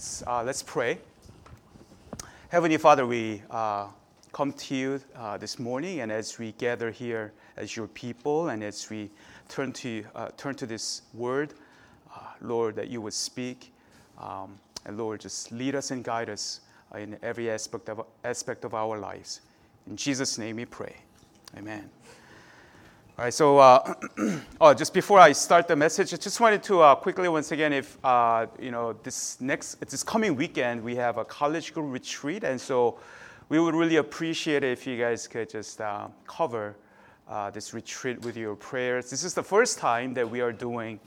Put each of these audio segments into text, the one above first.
Let's, uh, let's pray. Heavenly Father, we uh, come to you uh, this morning, and as we gather here as your people, and as we turn to, uh, turn to this word, uh, Lord, that you would speak, um, and Lord, just lead us and guide us in every aspect of, aspect of our lives. In Jesus' name we pray. Amen. All right, so uh, oh, just before I start the message, I just wanted to uh, quickly once again, if uh, you know this next this coming weekend we have a college group retreat, and so we would really appreciate it if you guys could just uh, cover uh, this retreat with your prayers. This is the first time that we are doing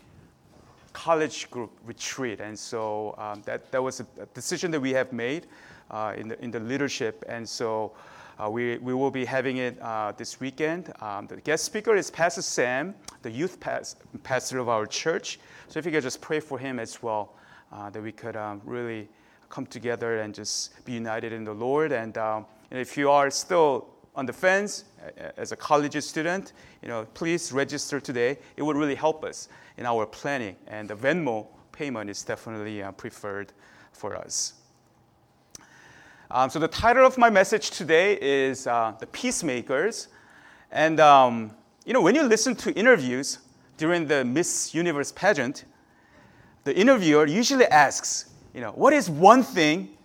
college group retreat, and so um, that that was a decision that we have made uh, in the in the leadership, and so. Uh, we, we will be having it uh, this weekend. Um, the guest speaker is Pastor Sam, the youth pas- pastor of our church. So if you could just pray for him as well, uh, that we could um, really come together and just be united in the Lord. And, um, and if you are still on the fence as a college student, you know, please register today. It would really help us in our planning. And the Venmo payment is definitely uh, preferred for us. Um, so the title of my message today is uh, The Peacemakers. And, um, you know, when you listen to interviews during the Miss Universe pageant, the interviewer usually asks, you know, what is one thing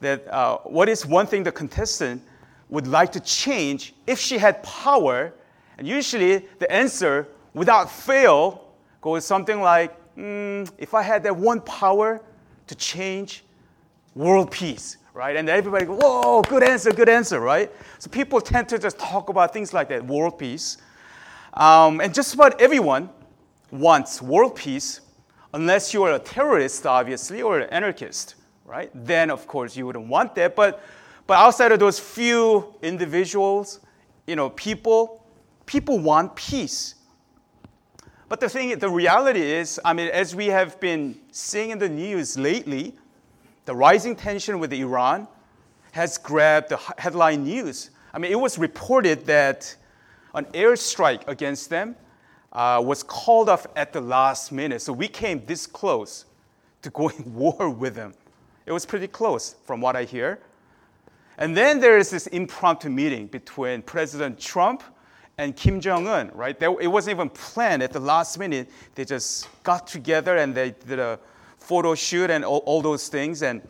that, uh, what is one thing the contestant would like to change if she had power? And usually the answer, without fail, goes something like, mm, if I had that one power to change world peace, right? And everybody go, whoa, good answer, good answer, right? So people tend to just talk about things like that, world peace. Um, and just about everyone wants world peace, unless you are a terrorist, obviously, or an anarchist, right? Then, of course, you wouldn't want that. But, but outside of those few individuals, you know, people, people want peace. But the thing, the reality is, I mean, as we have been seeing in the news lately, the rising tension with Iran has grabbed the headline news. I mean, it was reported that an airstrike against them uh, was called off at the last minute. So we came this close to going war with them. It was pretty close, from what I hear. And then there is this impromptu meeting between President Trump and Kim Jong Un, right? it wasn't even planned at the last minute. They just got together and they did a photo shoot and all, all those things. And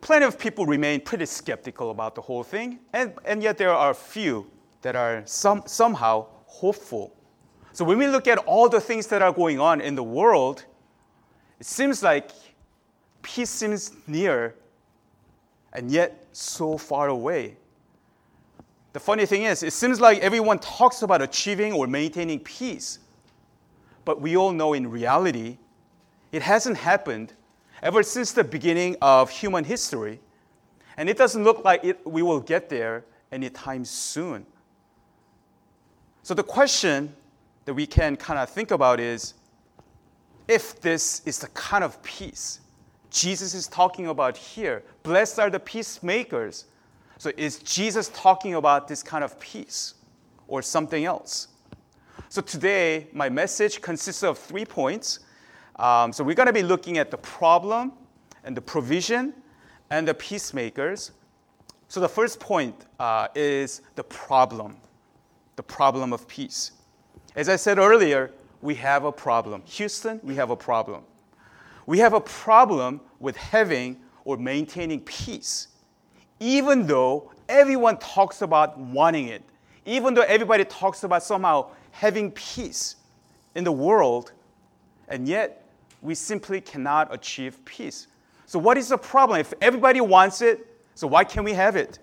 plenty of people remain pretty skeptical about the whole thing. And, and yet there are a few that are some, somehow hopeful. So when we look at all the things that are going on in the world, it seems like peace seems near and yet so far away. The funny thing is, it seems like everyone talks about achieving or maintaining peace. But we all know in reality, it hasn't happened ever since the beginning of human history, and it doesn't look like it, we will get there anytime soon. So, the question that we can kind of think about is if this is the kind of peace Jesus is talking about here, blessed are the peacemakers. So, is Jesus talking about this kind of peace or something else? So, today, my message consists of three points. Um, so we're going to be looking at the problem and the provision and the peacemakers. So the first point uh, is the problem, the problem of peace. As I said earlier, we have a problem. Houston, we have a problem. We have a problem with having or maintaining peace, even though everyone talks about wanting it, even though everybody talks about somehow having peace in the world, and yet we simply cannot achieve peace. So, what is the problem? If everybody wants it, so why can't we have it?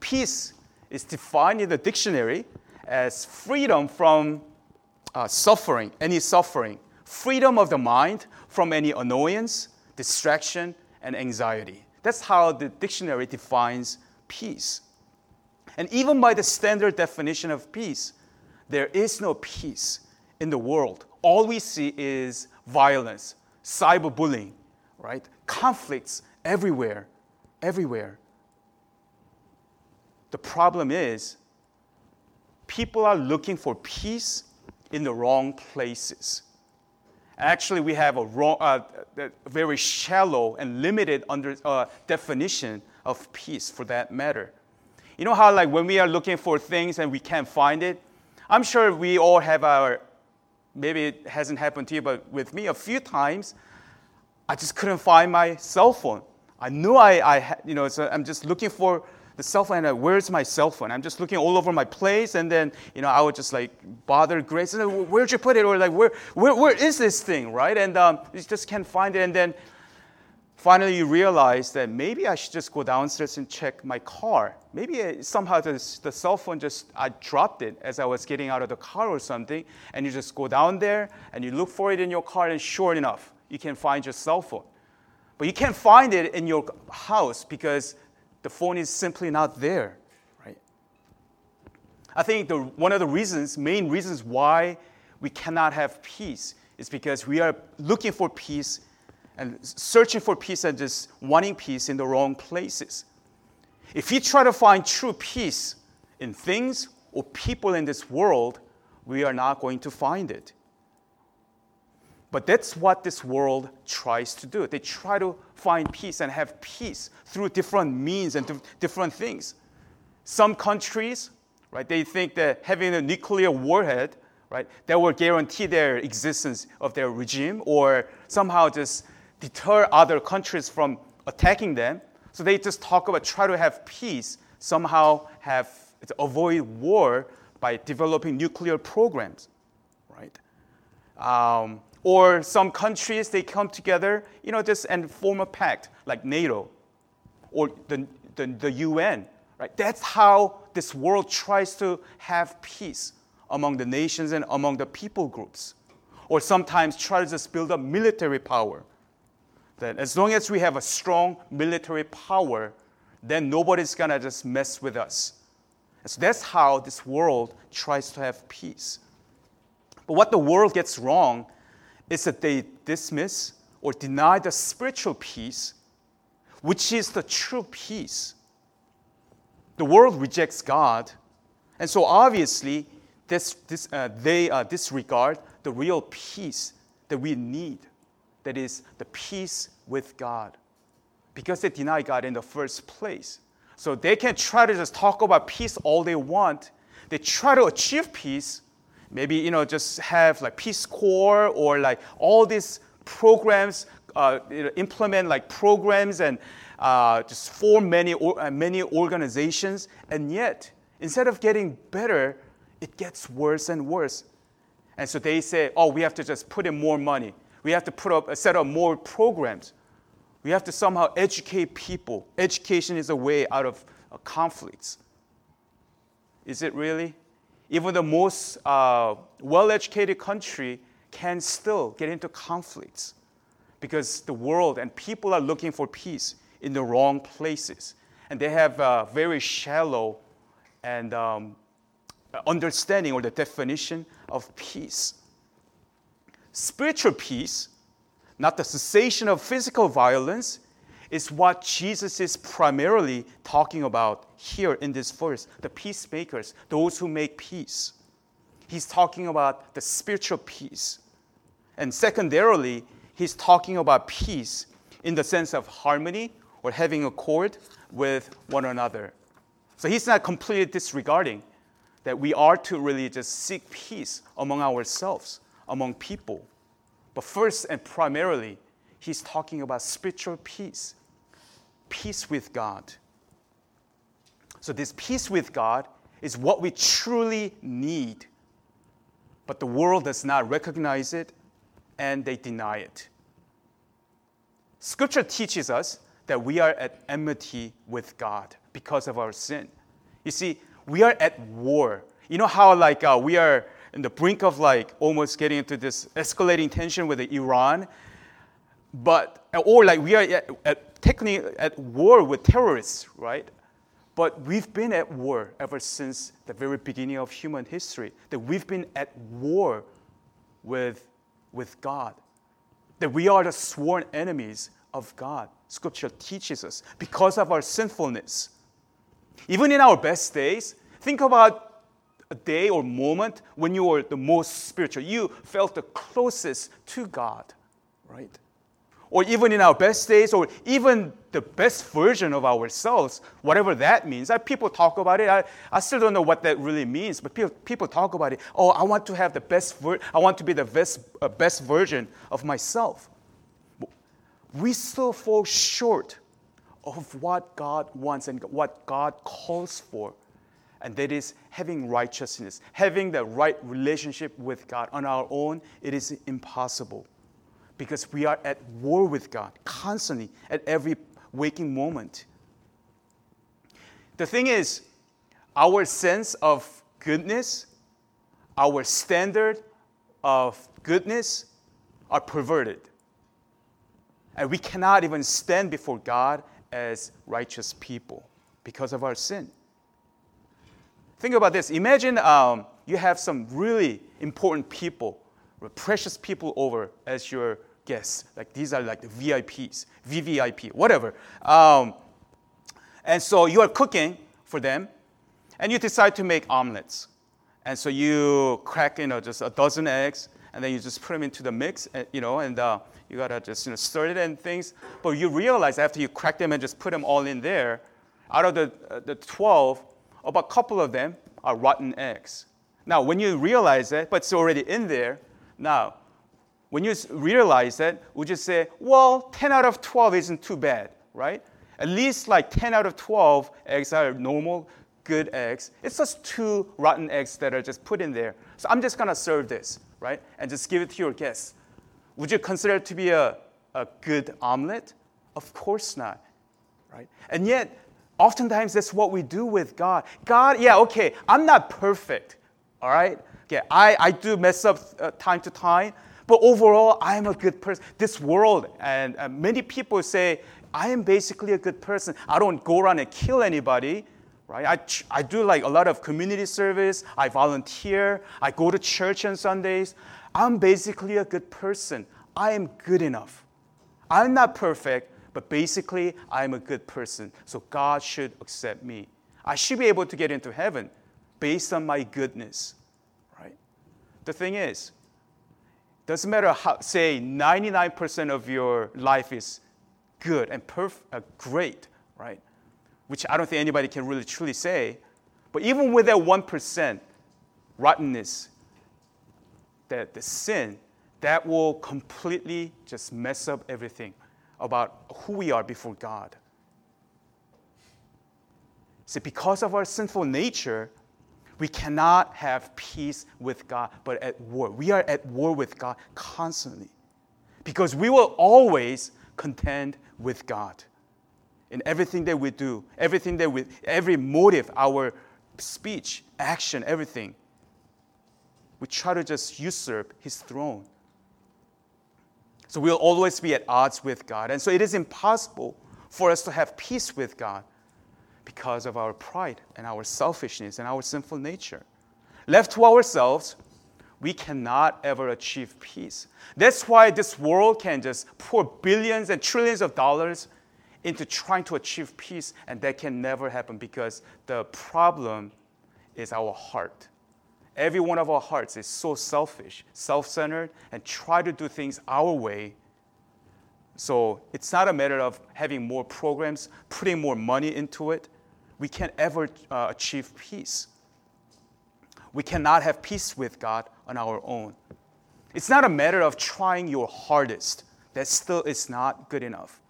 Peace is defined in the dictionary as freedom from uh, suffering, any suffering, freedom of the mind from any annoyance, distraction, and anxiety. That's how the dictionary defines peace. And even by the standard definition of peace, there is no peace in the world. All we see is violence, cyberbullying, right? Conflicts everywhere, everywhere. The problem is, people are looking for peace in the wrong places. Actually, we have a, wrong, uh, a very shallow and limited under, uh, definition of peace for that matter. You know how, like, when we are looking for things and we can't find it? I'm sure we all have our, maybe it hasn't happened to you, but with me a few times, I just couldn't find my cell phone. I knew I, I you know, so I'm just looking for the cell phone. And where's my cell phone? I'm just looking all over my place, and then you know I would just like bother Grace. And where'd you put it? Or like where where, where is this thing? Right? And um, you just can't find it. And then finally you realize that maybe I should just go downstairs and check my car. Maybe uh, somehow the, the cell phone just I dropped it as I was getting out of the car or something. And you just go down there and you look for it in your car, and sure enough, you can find your cell phone. But you can't find it in your house because the phone is simply not there, right? I think the, one of the reasons, main reasons why we cannot have peace is because we are looking for peace and searching for peace and just wanting peace in the wrong places. If we try to find true peace in things or people in this world, we are not going to find it. But that's what this world tries to do. They try to find peace and have peace through different means and different things. Some countries, right, they think that having a nuclear warhead, right, that will guarantee their existence of their regime or somehow just deter other countries from attacking them. So they just talk about try to have peace, somehow have avoid war by developing nuclear programs, right? Um, or some countries, they come together, you know, just and form a pact like NATO or the, the, the UN, right? That's how this world tries to have peace among the nations and among the people groups. Or sometimes try to just build up military power. That as long as we have a strong military power, then nobody's gonna just mess with us. So that's how this world tries to have peace. But what the world gets wrong is that they dismiss or deny the spiritual peace, which is the true peace. The world rejects God, and so obviously this, this, uh, they uh, disregard the real peace that we need, that is, the peace with God, because they deny God in the first place. So they can try to just talk about peace all they want. They try to achieve peace, maybe you know just have like Peace Corps or like all these programs, uh, implement like programs and uh, just form many uh, many organizations, and yet instead of getting better, it gets worse and worse. And so they say, oh, we have to just put in more money. We have to put up set up more programs. We have to somehow educate people. Education is a way out of uh, conflicts. Is it really? even the most uh, well educated country can still get into conflicts because the world and people are looking for peace in the wrong places. And they have a very shallow and um, understanding or the definition of peace. Spiritual peace, not the cessation of physical violence, is what Jesus is primarily talking about here in this verse the peacemakers, those who make peace. He's talking about the spiritual peace. And secondarily, he's talking about peace in the sense of harmony or having accord with one another. So he's not completely disregarding that we are to really just seek peace among ourselves, among people. But first and primarily, he's talking about spiritual peace, peace with God. So, this peace with God is what we truly need. But the world does not recognize it and they deny it. Scripture teaches us that we are at enmity with God because of our sin. You see, we are at war. You know how, like, uh, we are in the brink of, like, almost getting into this escalating tension with Iran but or like we are at, at, technically at war with terrorists, right? But we've been at war ever since the very beginning of human history. That we've been at war with, with God. That we are the sworn enemies of God. Scripture teaches us because of our sinfulness. Even in our best days, think about a day or moment when you were the most spiritual. You felt the closest to God, right? Or even in our best days, or even the best version of ourselves, whatever that means. People talk about it. I, I still don't know what that really means, but people, people talk about it. Oh, I want to have the best, ver- I want to be the best, uh, best version of myself. We still fall short of what God wants and what God calls for and that is having righteousness, having the right relationship with God. On our own, it is impossible because we are at war with God constantly at every waking moment. The thing is, our sense of goodness, our standard of goodness are perverted. And we cannot even stand before God as righteous people because of our sin. Think about this. Imagine um, you have some really important people, precious people over as your guests. Like these are like the VIPs, VVIP, whatever. Um, and so you are cooking for them, and you decide to make omelets. And so you crack, you know, just a dozen eggs, and then you just put them into the mix, and, you know, and uh, you gotta just you know stir it and things. But you realize after you crack them and just put them all in there, out of the uh, the 12, about a couple of them are rotten eggs. Now, when you realize that, but it's already in there, now, when you realize that, would you say, well, 10 out of 12 isn't too bad, right? At least like 10 out of 12 eggs are normal, good eggs. It's just two rotten eggs that are just put in there. So I'm just gonna serve this, right? And just give it to your guests. Would you consider it to be a, a good omelet? Of course not, right? And yet, Oftentimes, that's what we do with God. God, yeah, okay, I'm not perfect, all right? Okay, I, I do mess up uh, time to time, but overall, I am a good person. This world, and uh, many people say, I am basically a good person. I don't go around and kill anybody, right? I, I do like a lot of community service, I volunteer, I go to church on Sundays. I'm basically a good person. I am good enough. I'm not perfect, but basically, I'm a good person, so God should accept me. I should be able to get into heaven based on my goodness, right? The thing is, doesn't matter how, say, 99% of your life is good and perf- uh, great, right? Which I don't think anybody can really truly say. But even with that 1% rottenness, that the sin, that will completely just mess up everything about who we are before God. See, because of our sinful nature, we cannot have peace with God, but at war. We are at war with God constantly because we will always contend with God in everything that we do, everything that we, every motive, our speech, action, everything. We try to just usurp His throne. So we'll always be at odds with God. And so it is impossible for us to have peace with God because of our pride and our selfishness and our sinful nature. Left to ourselves, we cannot ever achieve peace. That's why this world can just pour billions and trillions of dollars into trying to achieve peace, and that can never happen because the problem is our heart. Every one of our hearts is so selfish, self centered, and try to do things our way. So it's not a matter of having more programs, putting more money into it. We can't ever uh, achieve peace. We cannot have peace with God on our own. It's not a matter of trying your hardest. That still is not good enough.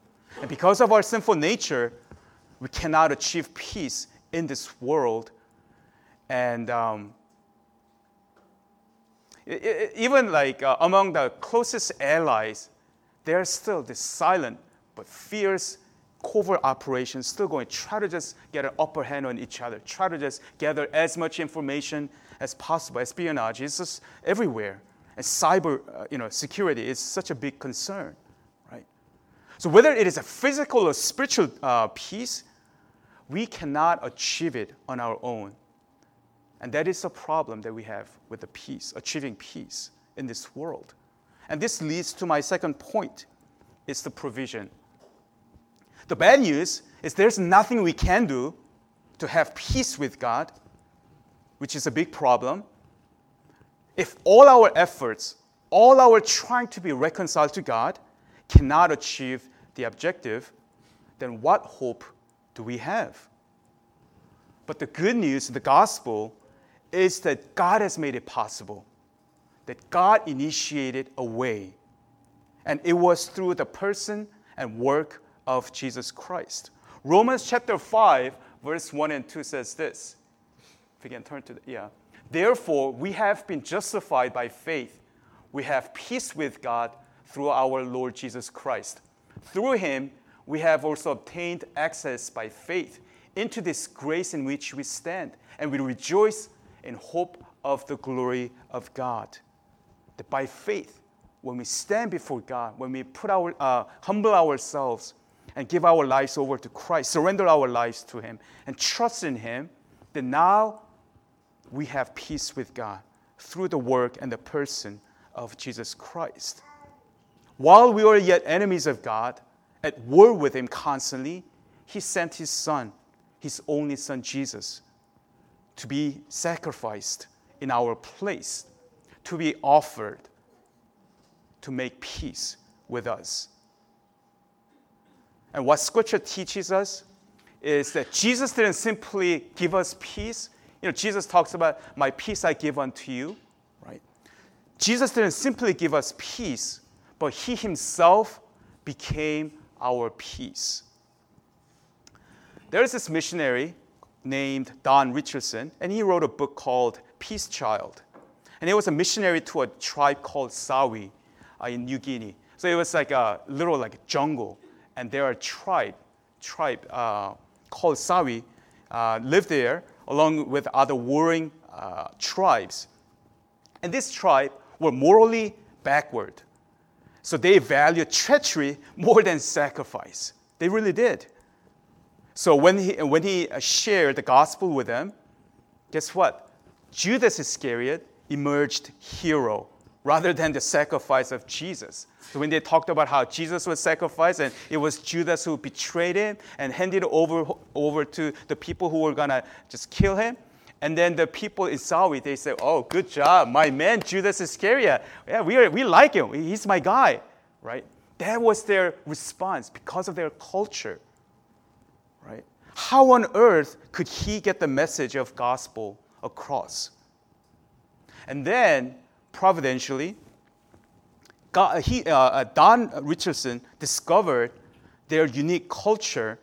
And because of our sinful nature, we cannot achieve peace in this world. And um, even like uh, among the closest allies, there's still this silent but fierce covert operations still going, try to just get an upper hand on each other, try to just gather as much information as possible. Espionage is just everywhere. And cyber uh, you know, security is such a big concern, right? So whether it is a physical or spiritual uh, peace, we cannot achieve it on our own. And that is a problem that we have with the peace, achieving peace in this world. And this leads to my second point it's the provision. The bad news is there's nothing we can do to have peace with God which is a big problem, if all our efforts, all our trying to be reconciled to God cannot achieve the objective, then what hope do we have? But the good news, the gospel, is that God has made it possible, that God initiated a way. And it was through the person and work of Jesus Christ. Romans chapter 5, verse 1 and 2 says this. If we can turn to the, yeah. Therefore, we have been justified by faith. We have peace with God through our Lord Jesus Christ. Through him, we have also obtained access by faith into this grace in which we stand, and we rejoice in hope of the glory of God. That by faith, when we stand before God, when we put our, uh, humble ourselves and give our lives over to Christ, surrender our lives to Him, and trust in Him, then now we have peace with God through the work and the person of Jesus Christ. While we were yet enemies of God, at war with Him constantly, He sent His Son, His only Son Jesus, to be sacrificed in our place, to be offered to make peace with us. And what Scripture teaches us is that Jesus didn't simply give us peace. You know, Jesus talks about, My peace I give unto you, right? Jesus didn't simply give us peace, but He Himself became our peace. There is this missionary named Don Richardson, and he wrote a book called Peace Child. And he was a missionary to a tribe called Sawi uh, in New Guinea. So it was like a little like a jungle, and there are a tribe, tribe uh, called Sawi, uh, lived there along with other warring uh, tribes. And this tribe were morally backward. So they valued treachery more than sacrifice. They really did. So when he, when he uh, shared the gospel with them, guess what? Judas Iscariot emerged hero rather than the sacrifice of Jesus. So when they talked about how Jesus was sacrificed and it was Judas who betrayed him and handed over, over to the people who were gonna just kill him, and then the people in Sawi, they said, Oh, good job, my man Judas Iscariot. Yeah, we, are, we like him. He's my guy, right? That was their response because of their culture right? How on earth could he get the message of gospel across? And then, providentially, God, he, uh, uh, Don Richardson discovered their unique culture,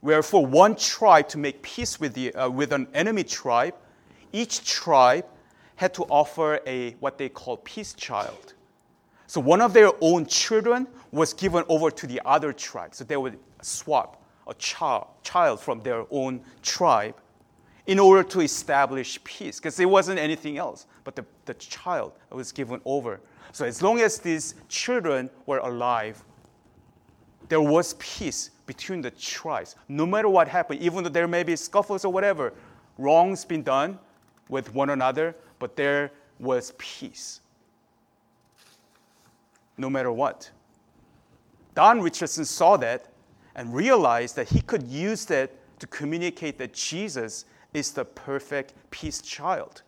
where for one tribe to make peace with, the, uh, with an enemy tribe, each tribe had to offer a what they call peace child. So one of their own children was given over to the other tribe. So they would swap a child, child from their own tribe in order to establish peace, because it wasn't anything else but the, the child was given over. So as long as these children were alive, there was peace between the tribes. No matter what happened, even though there may be scuffles or whatever, wrongs been done with one another, but there was peace. No matter what. Don Richardson saw that and realized that he could use that to communicate that Jesus is the perfect peace child,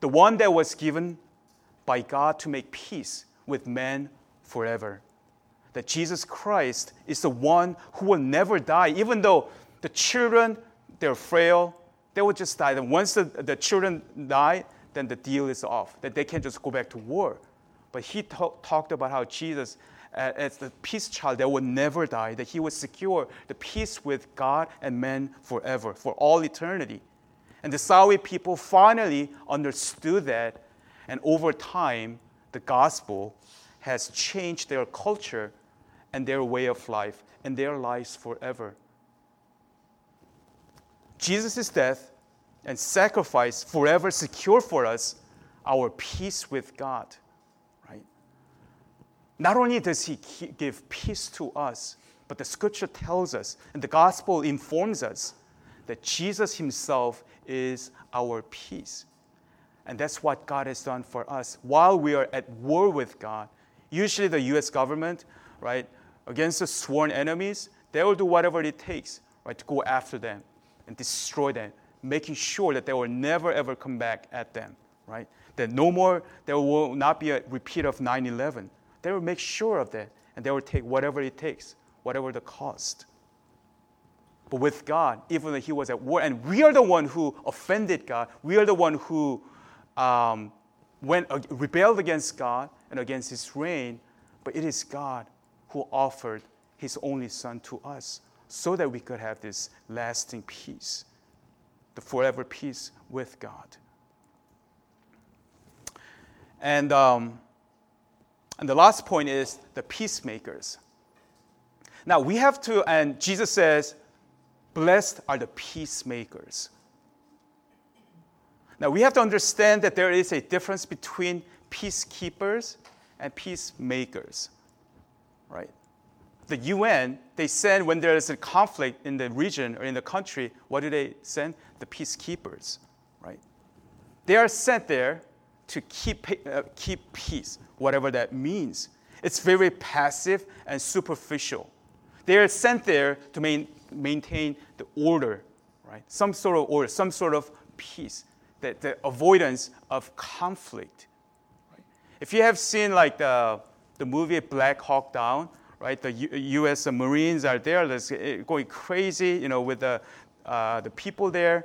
the one that was given by God to make peace with men forever. That Jesus Christ is the one who will never die, even though the children, they're frail, they will just die. And once the, the children die, then the deal is off, that they can't just go back to war. But he talked about how Jesus as the peace child that would never die, that he would secure the peace with God and men forever, for all eternity. And the Sawi people finally understood that, and over time, the gospel has changed their culture and their way of life and their lives forever. Jesus' death and sacrifice forever secure for us our peace with God. Not only does he give peace to us, but the scripture tells us and the gospel informs us that Jesus himself is our peace. And that's what God has done for us while we are at war with God. Usually, the US government, right, against the sworn enemies, they will do whatever it takes, right, to go after them and destroy them, making sure that they will never ever come back at them, right? That no more, there will not be a repeat of 9 11. They will make sure of that, and they will take whatever it takes, whatever the cost. But with God, even though He was at war, and we are the one who offended God, we are the one who um, went uh, rebelled against God and against His reign. But it is God who offered His only Son to us, so that we could have this lasting peace, the forever peace with God. And um, and the last point is the peacemakers. Now we have to, and Jesus says, Blessed are the peacemakers. Now, we have to understand that there is a difference between peacekeepers and peacemakers, right? The UN, they send when there is a conflict in the region or in the country, what do they send? The peacekeepers, right? They are sent there to keep, uh, keep peace, whatever that means. It's very passive and superficial. They are sent there to main, maintain the order, right? Some sort of order, some sort of peace, the, the avoidance of conflict. Right? If you have seen like the, the movie Black Hawk Down, right? The U- U.S. Marines are there, eh, going crazy, you know, with the, uh, the people there,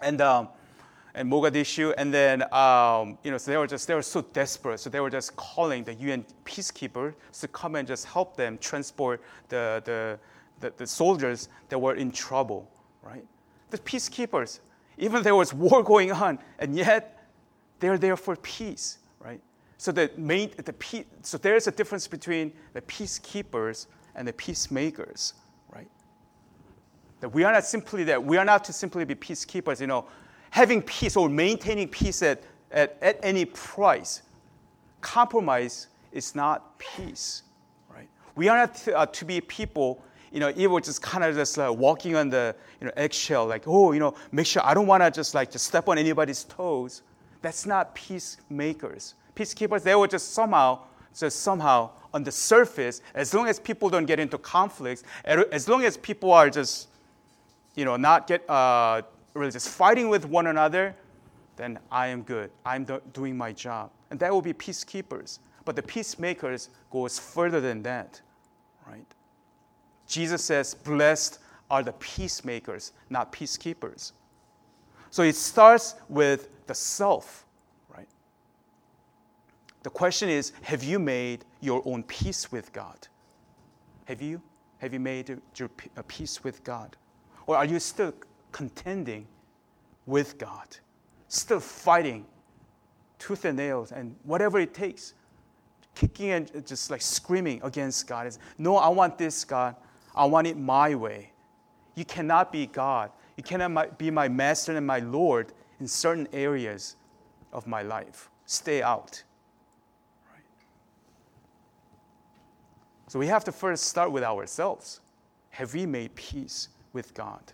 and um, and Mogadishu, and then um, you know, so they were just they were so desperate, so they were just calling the UN peacekeepers to come and just help them transport the the the, the soldiers that were in trouble, right? The peacekeepers, even there was war going on, and yet they're there for peace, right? So the main, the peace, so there's a difference between the peacekeepers and the peacemakers, right? That we are not simply that we are not to simply be peacekeepers, you know, having peace or maintaining peace at, at, at any price. Compromise is not peace, right? We are not to, uh, to be people you know, was just kind of just like walking on the you know, eggshell, like, oh, you know, make sure I don't want to just like just step on anybody's toes. That's not peacemakers. Peacekeepers, they were just somehow, just somehow on the surface, as long as people don't get into conflicts, as long as people are just, you know, not get uh, really just fighting with one another, then I am good. I'm do- doing my job, and that will be peacekeepers. But the peacemakers goes further than that, right? Jesus says, Blessed are the peacemakers, not peacekeepers. So it starts with the self, right? The question is Have you made your own peace with God? Have you? Have you made your peace with God? Or are you still contending with God? Still fighting tooth and nails and whatever it takes, kicking and just like screaming against God. It's, no, I want this, God. I want it my way. You cannot be God. You cannot be my master and my Lord in certain areas of my life. Stay out. Right? So we have to first start with ourselves. Have we made peace with God?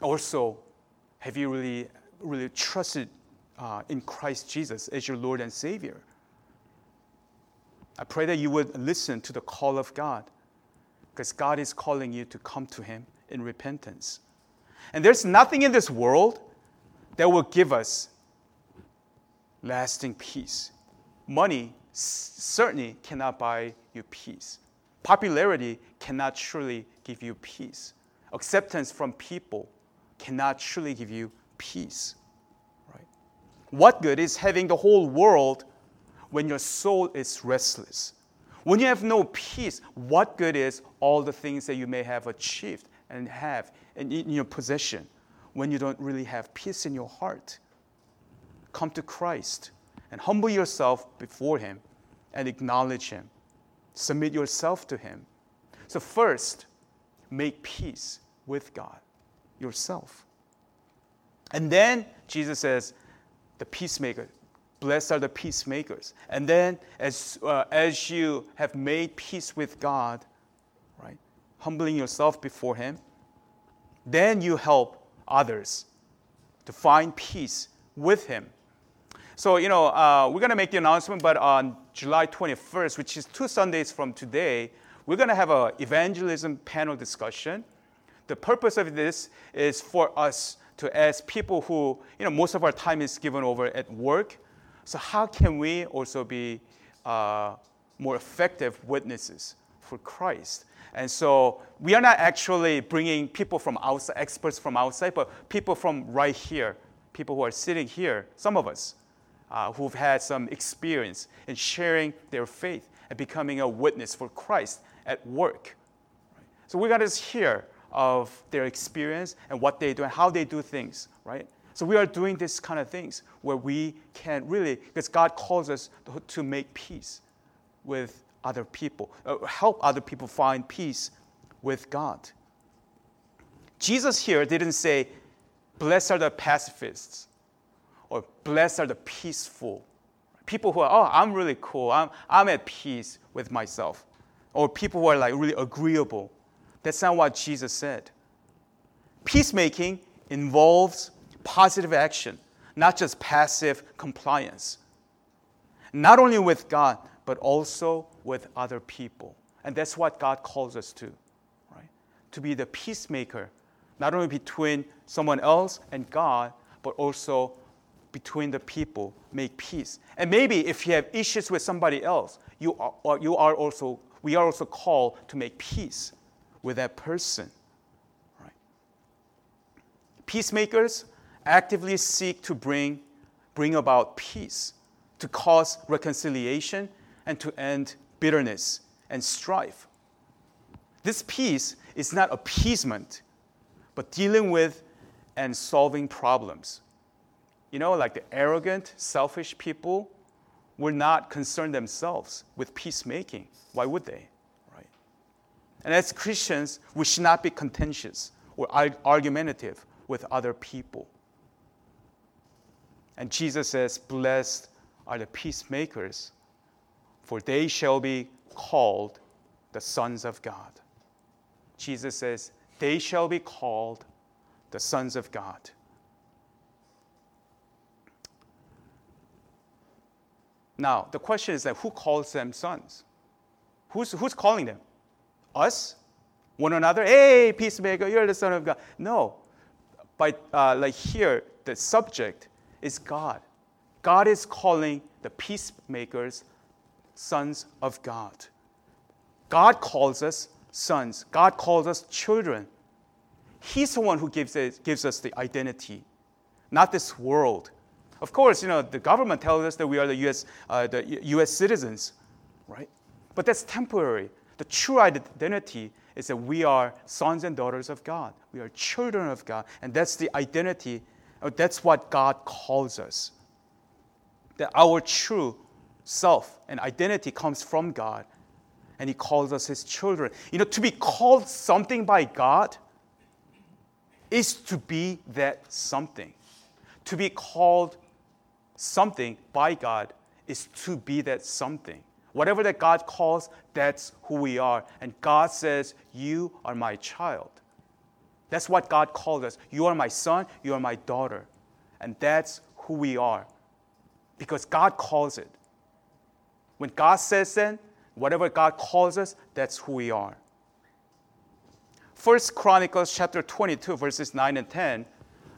Also, have you really, really trusted uh, in Christ Jesus as your Lord and Savior? I pray that you would listen to the call of God because God is calling you to come to Him in repentance. And there's nothing in this world that will give us lasting peace. Money certainly cannot buy you peace. Popularity cannot truly give you peace. Acceptance from people cannot truly give you peace. Right? What good is having the whole world when your soul is restless. When you have no peace, what good is all the things that you may have achieved and have in, your possession when you don't really have peace in your heart? Come to Christ and humble yourself before Him and acknowledge Him. Submit yourself to Him. So, first, make peace with God yourself. And then Jesus says, the peacemaker, Blessed are the peacemakers. And then, as, uh, as you have made peace with God, right, humbling yourself before Him, then you help others to find peace with Him. So, you know, uh, we're going to make the announcement, but on July 21st, which is two Sundays from today, we're going to have an evangelism panel discussion. The purpose of this is for us to, as people who, you know, most of our time is given over at work. So, how can we also be uh, more effective witnesses for Christ? And so we are not actually bringing people from outside, experts from outside, but people from right here, people who are sitting here, some of us, uh, who've had some experience in sharing their faith and becoming a witness for Christ at work. So we got to hear of their experience and what they do and how they do things, right? So we are doing this kind of things where we can really, because God calls us to make peace with other people, uh, help other people find peace with God. Jesus here didn't say, Blessed are the pacifists or blessed are the peaceful. People who are, oh, I'm really cool, I'm, I'm at peace with myself. Or people who are like really agreeable. That's not what Jesus said. Peacemaking involves positive action, not just passive compliance. Not only with God, but also with other people. And that's what God calls us to, right? To be the peacemaker, not only between someone else and God, but also between the people, make peace. And maybe if you have issues with somebody else, you are, you are also, we are also called to make peace with that person. Right? Peacemakers actively seek to bring, bring about peace, to cause reconciliation and to end bitterness and strife. This peace is not appeasement, but dealing with and solving problems. You know, like the arrogant, selfish people will not concern themselves with peacemaking. Why would they? And as Christians, we should not be contentious or argumentative with other people. And Jesus says, Blessed are the peacemakers, for they shall be called the sons of God. Jesus says, They shall be called the sons of God. Now, the question is that who calls them sons? Who's, who's calling them? Us? One another? Hey, peacemaker, you're the son of God. No. But uh, like here, the subject is God. God is calling the peacemakers sons of God. God calls us sons. God calls us children. He's the one who gives, it, gives us the identity, not this world. Of course, you know, the government tells us that we are the US, uh, the US citizens, right? But that's temporary. The true identity is that we are sons and daughters of God. We are children of God. And that's the identity, uh, that's what God calls us. That our true self and identity comes from God, and He calls us His children. You know, to be called something by God is to be that something. To be called something by God is to be that something. Whatever that God calls, that's who we are. And God says, You are my child. That's what God called us. You are my son, you are my daughter. And that's who we are. Because God calls it. When God says then, whatever God calls us, that's who we are. First Chronicles chapter 22, verses 9 and 10,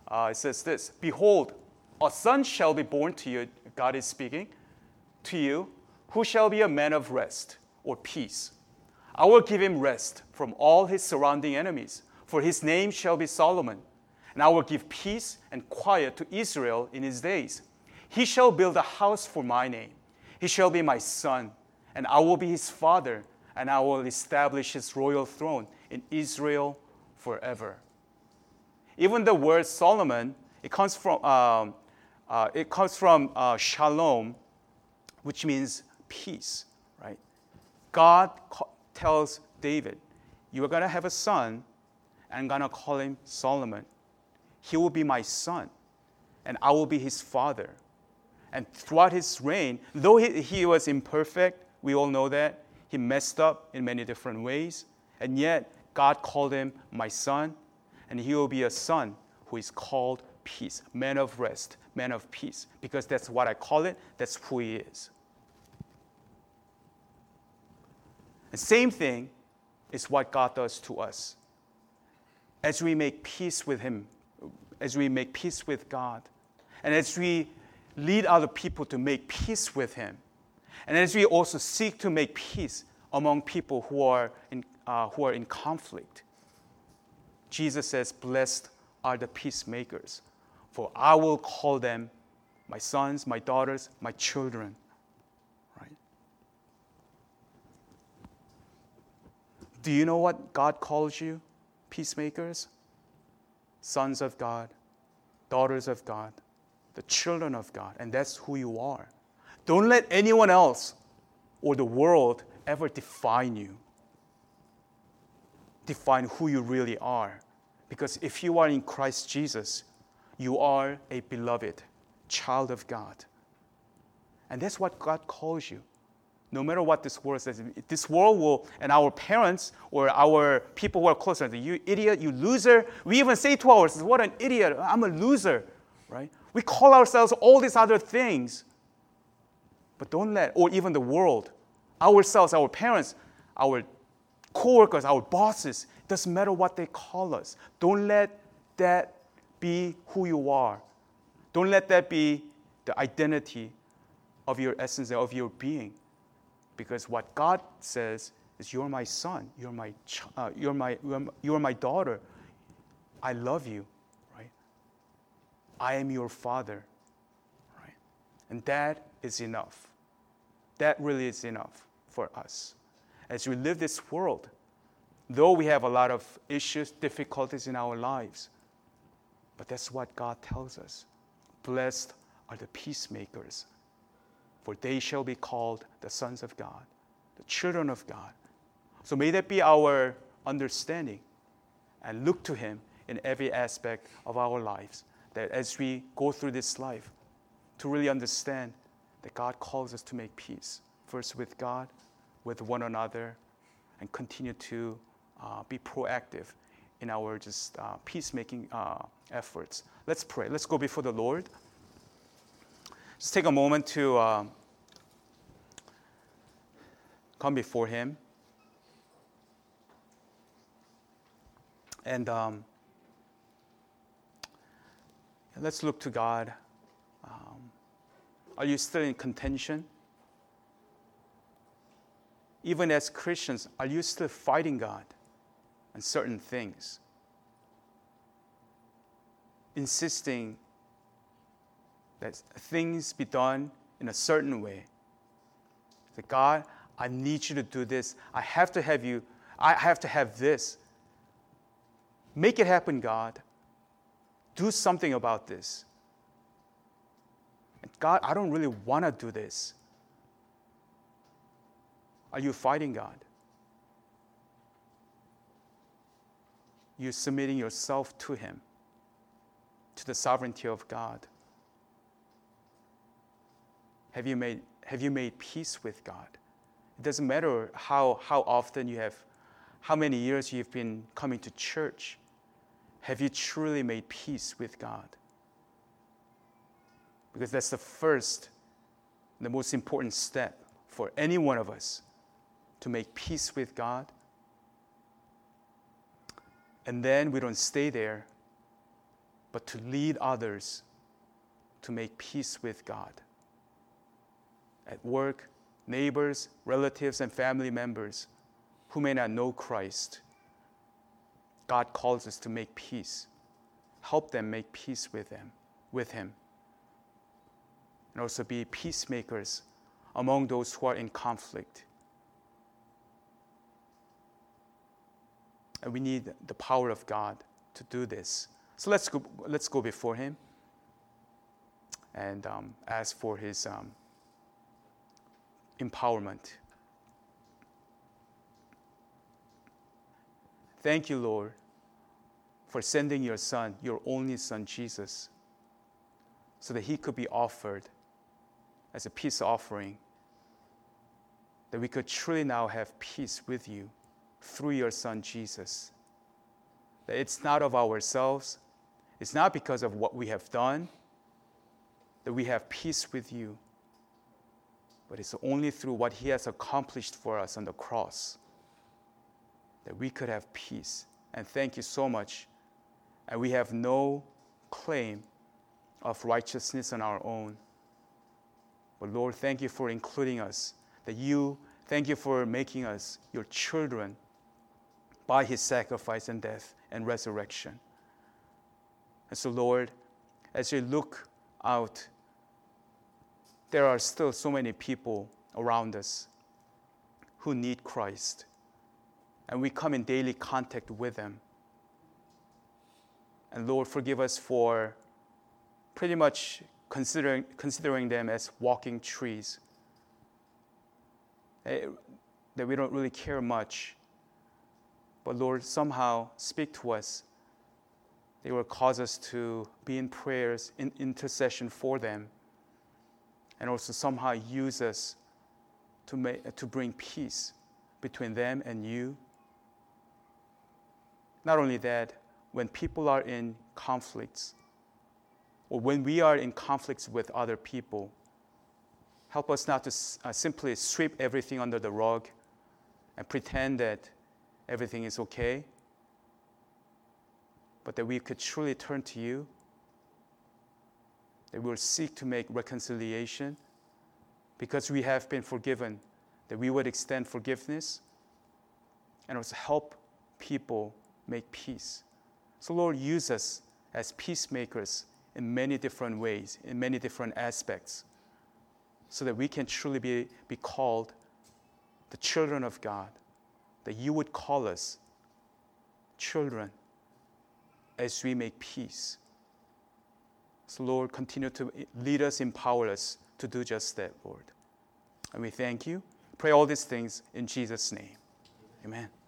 uh, it says this Behold, a son shall be born to you, God is speaking, to you, who shall be a man of rest or peace. I will give him rest from all his surrounding enemies, for his name shall be Solomon. And I will give peace and quiet to Israel in his days. He shall build a house for my name he shall be my son, and I will be his father, and I will establish his royal throne in Israel forever. Even the word Solomon, it comes from, um, uh, it comes from uh, shalom, which means peace, right? God tells David, You are going to have a son, and I'm going to call him Solomon. He will be my son, and I will be his father. And throughout his reign, though he, he was imperfect, we all know that, he messed up in many different ways, and yet God called him my son, and he will be a son who is called peace, man of rest, man of peace, because that's what I call it, that's who he is. The same thing is what God does to us. as we make peace with Him, as we make peace with God, and as we lead other people to make peace with Him, and as we also seek to make peace among people who are in, uh, who are in conflict, Jesus says, Blessed are the peacemakers, for I will call them my sons, my daughters, my children. Do you know what God calls you? Peacemakers? Sons of God, daughters of God, the children of God, and that's who you are. Don't let anyone else or the world ever define you, define who you really are. Because if you are in Christ Jesus, you are a beloved child of God. And that's what God calls you. No matter what this world says, this world will, and our parents or our people who are closer, to you idiot, you loser. We even say to ourselves, what an idiot, I'm a loser, right? We call ourselves all these other things. But don't let, or even the world, ourselves, our parents, our coworkers, our bosses, doesn't matter what they call us. Don't let that be who you are. Don't let that be the identity of your essence, of your being. Because what God says is, You're my son, you're my, uh, you're my, you're my daughter. I love you, right? I am your father, right? And that is enough. That really is enough for us. As we live this world, though we have a lot of issues, difficulties in our lives, but that's what God tells us. Blessed are the peacemakers, for they shall be called the sons of God, the children of God. So may that be our understanding and look to Him in every aspect of our lives. That as we go through this life, to really understand that God calls us to make peace, first with God, with one another, and continue to uh, be proactive in our just uh, peacemaking uh, efforts. Let's pray. Let's go before the Lord. Just take a moment to uh, come before Him. And um, let's look to God. Are you still in contention? Even as Christians, are you still fighting God on certain things? Insisting that things be done in a certain way. That God, I need you to do this. I have to have you, I have to have this. Make it happen, God. Do something about this. And God, I don't really want to do this. Are you fighting God? You're submitting yourself to Him, to the sovereignty of God. Have you made, have you made peace with God? It doesn't matter how, how often you have, how many years you've been coming to church. Have you truly made peace with God? because that's the first, the most important step for any one of us to make peace with God. And then we don't stay there, but to lead others to make peace with God. At work, neighbors, relatives, and family members who may not know Christ, God calls us to make peace. Help them make peace with them, with Him and also be peacemakers among those who are in conflict. And we need the power of God to do this. So let's go, let's go before Him and um, ask for His um, empowerment. Thank you, Lord, for sending your Son, your only Son, Jesus, so that He could be offered as a peace offering, that we could truly now have peace with you through your Son Jesus. That it's not of ourselves, it's not because of what we have done that we have peace with you, but it's only through what He has accomplished for us on the cross that we could have peace. And thank you so much and we have no claim of righteousness on our own. But Lord, thank you for including us, that you, thank you for making us your children by his sacrifice and death and resurrection. And so, Lord, as you look out, there are still so many people around us who need Christ. And we come in daily contact with them. And Lord, forgive us for pretty much considering, considering them as walking trees. Eh, that we don't really care much. But Lord, somehow speak to us. They will cause us to be in prayers, in intercession for them, and also somehow use us to, make, to bring peace between them and you. Not only that, when people are in conflicts, or when we are in conflicts with other people, help us not to uh, simply sweep everything under the rug and pretend that everything is okay, but that we could truly turn to you, that we will seek to make reconciliation because we have been forgiven, that we would extend forgiveness and also help people make peace. So, Lord, use us as peacemakers in many different ways, in many different aspects, so that we can truly be, be called the children of God, that you would call us children as we make peace. So, Lord, continue to lead us, empower us to do just that, Lord. And we thank you. Pray all these things in Jesus' name. Amen.